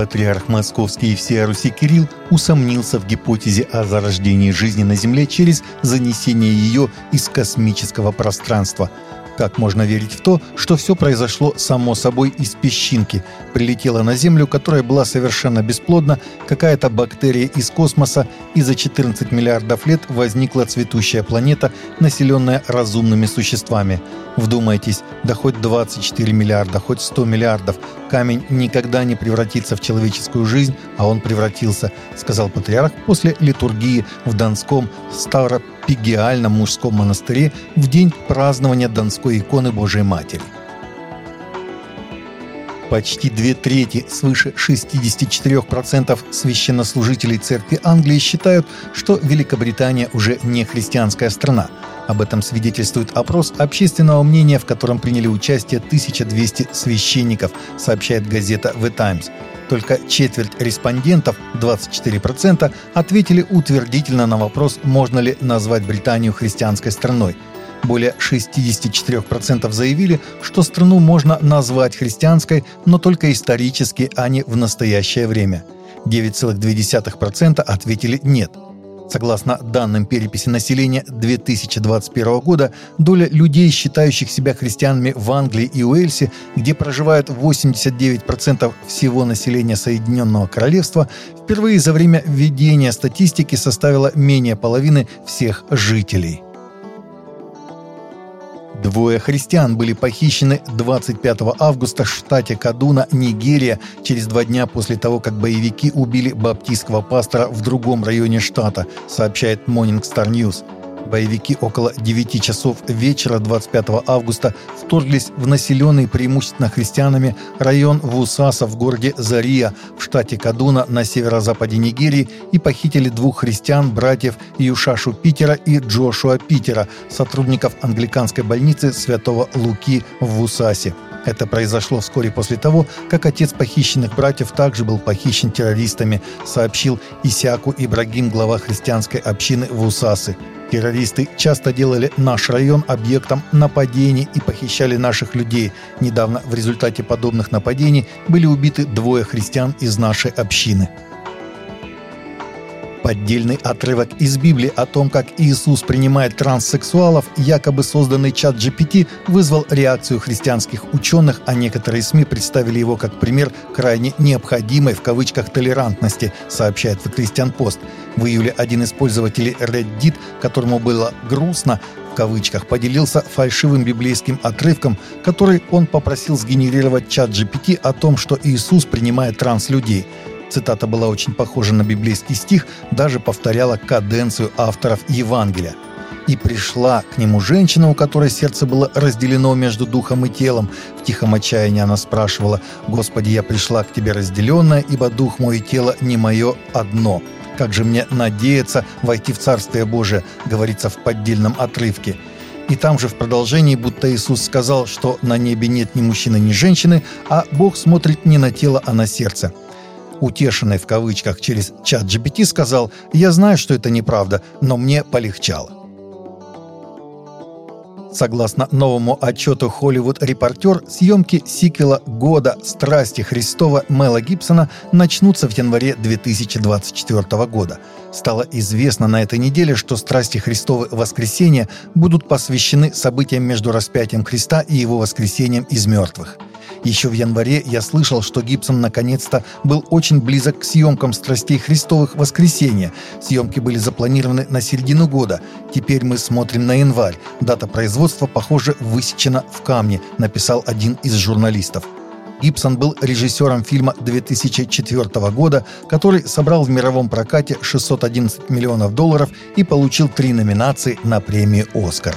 Патриарх Московский и всея Руси Кирилл усомнился в гипотезе о зарождении жизни на Земле через занесение ее из космического пространства – как можно верить в то, что все произошло само собой из песчинки? Прилетела на Землю, которая была совершенно бесплодна, какая-то бактерия из космоса, и за 14 миллиардов лет возникла цветущая планета, населенная разумными существами. Вдумайтесь, да хоть 24 миллиарда, хоть 100 миллиардов, камень никогда не превратится в человеческую жизнь, а он превратился, сказал патриарх после литургии в Донском Старо Пигиальном мужском монастыре в день празднования Донской иконы Божией Матери. Почти две трети, свыше 64% священнослужителей Церкви Англии считают, что Великобритания уже не христианская страна. Об этом свидетельствует опрос общественного мнения, в котором приняли участие 1200 священников, сообщает газета The Times. Только четверть респондентов, 24%, ответили утвердительно на вопрос, можно ли назвать Британию христианской страной. Более 64% заявили, что страну можно назвать христианской, но только исторически, а не в настоящее время. 9,2% ответили «нет». Согласно данным переписи населения 2021 года, доля людей, считающих себя христианами в Англии и Уэльсе, где проживают 89% всего населения Соединенного Королевства, впервые за время введения статистики составила менее половины всех жителей. Двое христиан были похищены 25 августа в штате Кадуна, Нигерия, через два дня после того, как боевики убили баптистского пастора в другом районе штата, сообщает Morning Star News. Боевики около 9 часов вечера 25 августа вторглись в населенный преимущественно христианами район Вусаса в городе Зария в штате Кадуна на северо-западе Нигерии и похитили двух христиан, братьев Юшашу Питера и Джошуа Питера, сотрудников англиканской больницы Святого Луки в Вусасе. Это произошло вскоре после того, как отец похищенных братьев также был похищен террористами, сообщил Исяку Ибрагим, глава христианской общины Вусасы. Террористы часто делали наш район объектом нападений и похищали наших людей. Недавно в результате подобных нападений были убиты двое христиан из нашей общины. Поддельный отрывок из Библии о том, как Иисус принимает транссексуалов, якобы созданный чат GPT, вызвал реакцию христианских ученых, а некоторые СМИ представили его как пример крайне необходимой в кавычках толерантности, сообщает The Christian Post. В июле один из пользователей Reddit, которому было грустно, в кавычках, поделился фальшивым библейским отрывком, который он попросил сгенерировать чат GPT о том, что Иисус принимает транслюдей. Цитата была очень похожа на библейский стих, даже повторяла каденцию авторов Евангелия. «И пришла к нему женщина, у которой сердце было разделено между духом и телом. В тихом отчаянии она спрашивала, «Господи, я пришла к Тебе разделенная, ибо дух мой и тело не мое одно. Как же мне надеяться войти в Царствие Божие?» говорится в поддельном отрывке. И там же в продолжении, будто Иисус сказал, что на небе нет ни мужчины, ни женщины, а Бог смотрит не на тело, а на сердце утешенный в кавычках через чат GPT, сказал «Я знаю, что это неправда, но мне полегчало». Согласно новому отчету Hollywood Reporter, съемки сиквела «Года страсти Христова» Мела Гибсона начнутся в январе 2024 года. Стало известно на этой неделе, что «Страсти Христовы. Воскресения» будут посвящены событиям между распятием Христа и его воскресением из мертвых – еще в январе я слышал, что Гибсон наконец-то был очень близок к съемкам «Страстей Христовых. Воскресенья». Съемки были запланированы на середину года. Теперь мы смотрим на январь. Дата производства, похоже, высечена в камне, написал один из журналистов. Гибсон был режиссером фильма 2004 года, который собрал в мировом прокате 611 миллионов долларов и получил три номинации на премию «Оскар».